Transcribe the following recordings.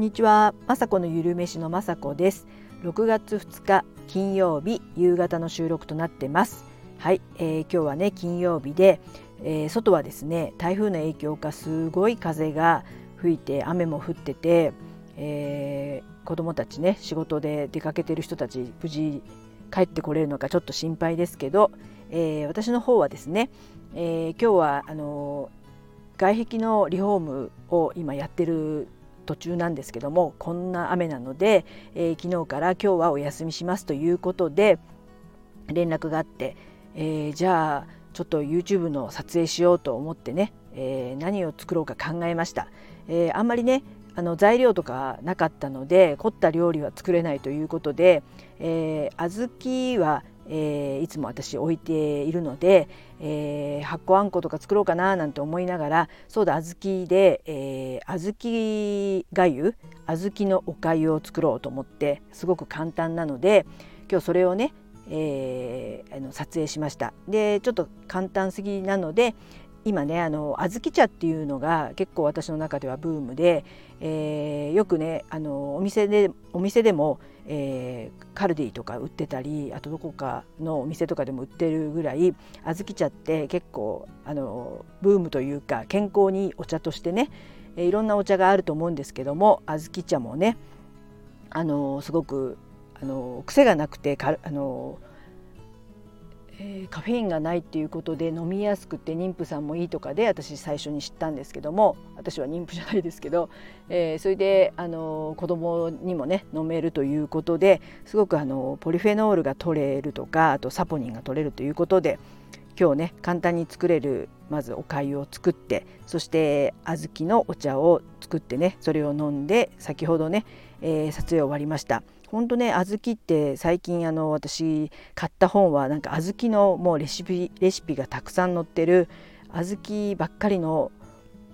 こんにちは、まさこのゆるめしのまさこです。6月2日金曜日夕方の収録となってます。はい、えー、今日はね金曜日で、えー、外はですね台風の影響かすごい風が吹いて雨も降ってて、えー、子どもたちね仕事で出かけてる人たち無事帰ってこれるのかちょっと心配ですけど、えー、私の方はですね、えー、今日はあの外壁のリフォームを今やってる途中なんですけどもこんな雨なので、えー、昨日から今日はお休みしますということで連絡があって、えー、じゃあちょっと YouTube の撮影しようと思ってね、えー、何を作ろうか考えました。えあんまりねあの材料とかなかったので凝った料理は作れないということで、えー、小豆はえー、いつも私置いているので、えー、発酵あんことか作ろうかななんて思いながらそうだ小豆で、えー、小豆がゆ小豆のおかゆを作ろうと思ってすごく簡単なので今日それをね、えー、あの撮影しました。でちょっと簡単すぎなので今ねあの小豆茶っていうのが結構私の中ではブームで、えー、よくねあのお店でお店でも、えー、カルディとか売ってたりあとどこかのお店とかでも売ってるぐらい小豆茶って結構あのブームというか健康にいいお茶としてね、えー、いろんなお茶があると思うんですけども小豆茶もねあのすごくあの癖がなくてかあのえー、カフェインがないっていうことで飲みやすくて妊婦さんもいいとかで私最初に知ったんですけども私は妊婦じゃないですけど、えー、それであの子供にもね飲めるということですごくあのポリフェノールが取れるとかあとサポニンが取れるということで今日ね簡単に作れるまずお粥を作ってそして小豆のお茶を作ってねそれを飲んで先ほどね、えー、撮影終わりました。本当ね小豆って最近あの私買った本はなんか小豆のもうレシピレシピがたくさん載ってる小豆ばっかりの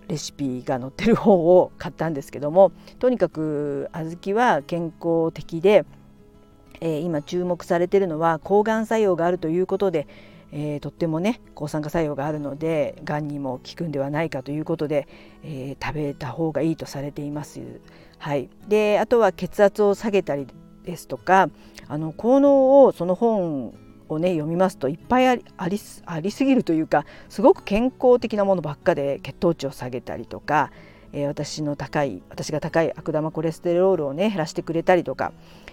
レシピが載ってる本を買ったんですけどもとにかく小豆は健康的で、えー、今注目されてるのは抗がん作用があるということで、えー、とってもね抗酸化作用があるのでがんにも効くんではないかということで、えー、食べた方がいいとされています。はい、であとは血圧を下げたりですとかあの効能をその本をね読みますといっぱいありありすぎるというかすごく健康的なものばっかで血糖値を下げたりとか、えー、私の高い私が高い悪玉コレステロールをね減らしてくれたりとか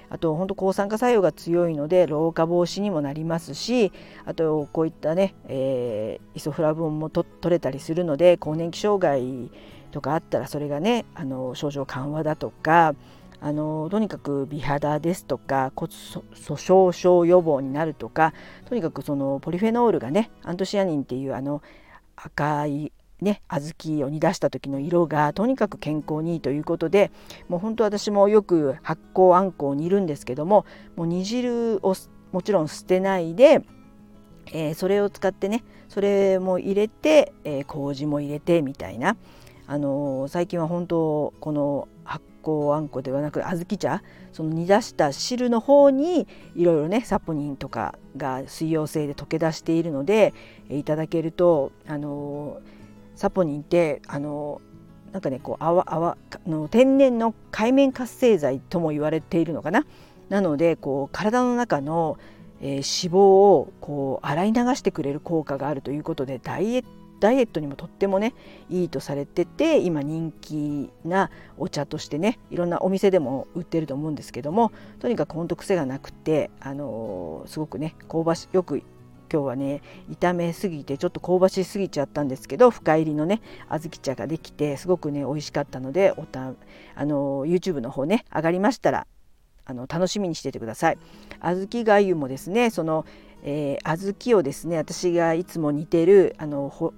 あと本当抗酸化作用が強いので老化防止にもなりますしあとこういったね、えー、イソフラボンもと取れたりするので更年期障害とかあったらそれがねあの症状緩和だとかあのとにかく美肌ですとか骨粗鬆症予防になるとかとにかくそのポリフェノールがねアントシアニンっていうあの赤いね、小豆を煮出した時の色がとにかく健康にいいということでもう本当私もよく発酵あんこを煮るんですけどももう煮汁をもちろん捨てないで、えー、それを使ってねそれも入れて、えー、麹も入れてみたいな、あのー、最近は本当この発酵あんこではなく小豆茶その煮出した汁の方にいろいろねサポニンとかが水溶性で溶け出しているのでいただけるとあのサポニンってあのなんかねこう泡泡の天然の海面活性剤とも言われているのかな？なのでこう体の中の、えー、脂肪をこう洗い流してくれる効果があるということでダイエットダイエットにもとってもねいいとされてて今人気なお茶としてねいろんなお店でも売ってると思うんですけどもとにかくほんと癖がなくてあのー、すごくね香ばしよく今日はね炒めすぎてちょっと香ばしすぎちゃったんですけど深入りのね小豆茶ができてすごくね美味しかったのでおたあの YouTube の方ね上がりましたらあの楽しみにしててください。小豆がもですねその、えー、小豆をですね私がいつも煮てるあの保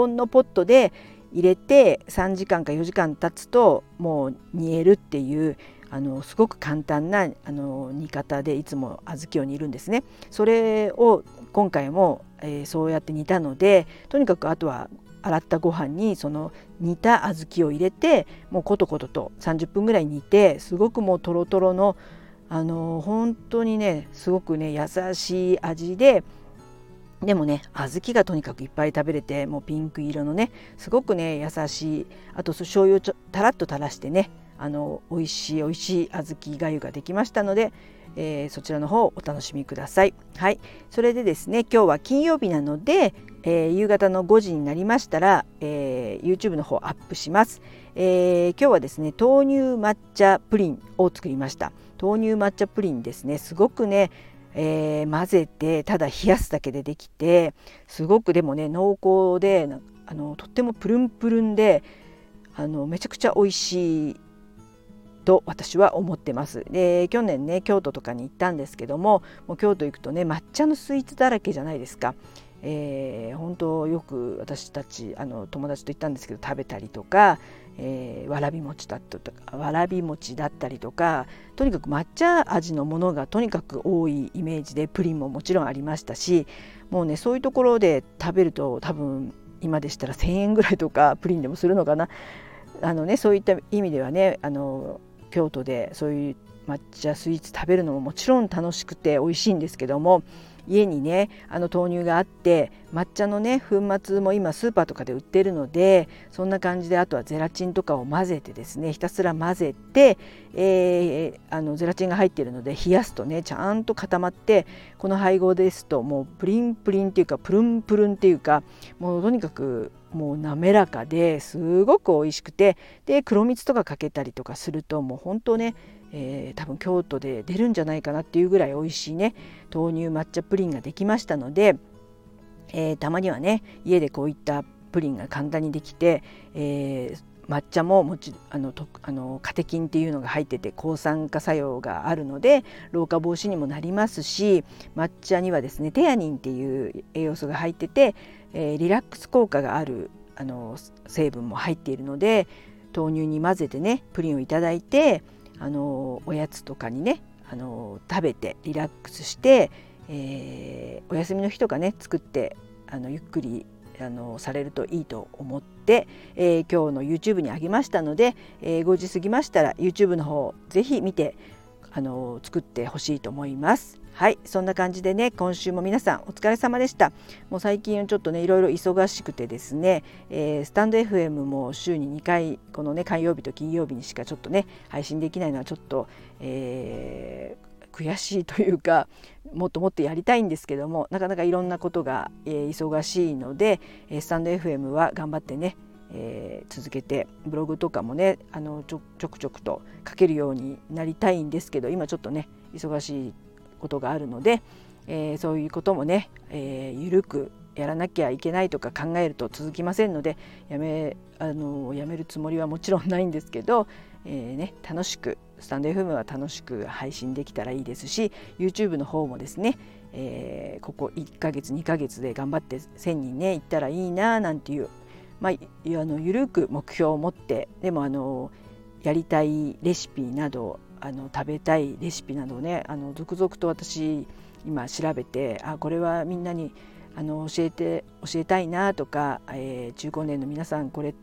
温のポットで入れて3時間か4時間経つともう煮えるっていうあのすごく簡単なあの煮方でいつも小豆を煮るんですね。それを今回も、えー、そうやって煮たのでとにかくあとは洗ったご飯にその煮た小豆を入れてもうコトコトと30分ぐらい煮てすごくもうトロトロのあの本当にねすごくね優しい味ででもね小豆がとにかくいっぱい食べれてもうピンク色のねすごくね優しいあと醤油をちょたらっと垂らしてねあの美味しい美味しい小豆がゆができましたので、えー、そちらの方お楽しみください。はい、それでですね今日は金曜日なので、えー、夕方の5時になりましたら、えー、YouTube の方アップします、えー、今日はですね豆乳抹茶プリンを作りました。豆乳抹茶プリンですねすごくねえー、混ぜてただ冷やすだけでできてすごくでもね濃厚であのとってもプルンプルンであのめちゃくちゃ美味しいと私は思ってます。で去年ね京都とかに行ったんですけどももう京都行くとね抹茶のスイーツだらけじゃないですか。えー、本当よく私たちあの友達と行ったんですけど食べたりとか、えー、わらび餅だったとかわらび餅だったりとかとにかく抹茶味のものがとにかく多いイメージでプリンももちろんありましたしもうねそういうところで食べると多分今でしたら1,000円ぐらいとか プリンでもするのかな。あのねそういった意味ではねあの京都でそういう抹茶スイーツ食べるのももちろん楽しくて美味しいんですけども家にねあの豆乳があって抹茶のね粉末も今スーパーとかで売ってるのでそんな感じであとはゼラチンとかを混ぜてですねひたすら混ぜて、えー、あのゼラチンが入ってるので冷やすとねちゃんと固まってこの配合ですともうプリンプリンっていうかプルンプルンっていうかもうとにかくもう滑らかですごく美味しくてで黒蜜とかかけたりとかするともう本当ねえー、多分京都で出るんじゃないかなっていうぐらい美味しいね豆乳抹茶プリンができましたので、えー、たまにはね家でこういったプリンが簡単にできて、えー、抹茶ももちあのとあのカテキンっていうのが入ってて抗酸化作用があるので老化防止にもなりますし抹茶にはですねテアニンっていう栄養素が入ってて、えー、リラックス効果があるあの成分も入っているので豆乳に混ぜてねプリンをいただいてあのおやつとかにねあの食べてリラックスして、えー、お休みの日とかね作ってあのゆっくりあのされるといいと思って、えー、今日の YouTube にあげましたので、えー、5時過ぎましたら YouTube の方ぜひ見てあの作ってほしいと思います。はいそんな感じでね今週も皆さんお疲れ様でした。もう最近ちょっとねいろいろ忙しくてですね、えー、スタンド FM も週に2回このね火曜日と金曜日にしかちょっとね配信できないのはちょっと、えー、悔しいというかもっともっとやりたいんですけどもなかなかいろんなことが、えー、忙しいので、えスタンド FM は頑張ってねえー、続けてブログとかもねあのちょちょくちょくと書けるようになりたいんですけど今ちょっとね忙しいことがあるので、えー、そういうこともね、えー、緩くやらなきゃいけないとか考えると続きませんのでやめあのやめるつもりはもちろんないんですけど、えーね、楽しくスタンド FM は楽しく配信できたらいいですし YouTube の方もですね、えー、ここ1ヶ月2ヶ月で頑張って1,000人ね行ったらいいななんていう、まあ、あの緩く目標を持ってでもあのやりたいレシピなどあの食べたいレシピなどをねあの続々と私今調べてあこれはみんなにあの教えて教えたいなとか、えー、中高年の皆さんこれ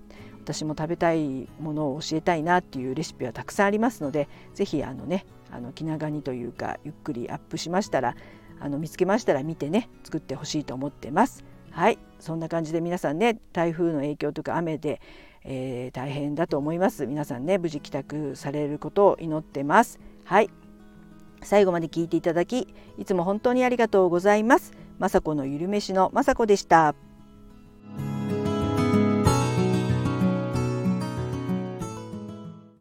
私も食べたいものを教えたいなっていうレシピはたくさんありますので是非あのねあの気長にというかゆっくりアップしましたらあの見つけましたら見てね作ってほしいと思ってます。はいそんな感じで皆さんね台風の影響とか雨でえー、大変だと思います。皆さんね無事帰宅されることを祈ってます。はい。最後まで聞いていただきいつも本当にありがとうございます。雅子のゆるめしの雅子でした。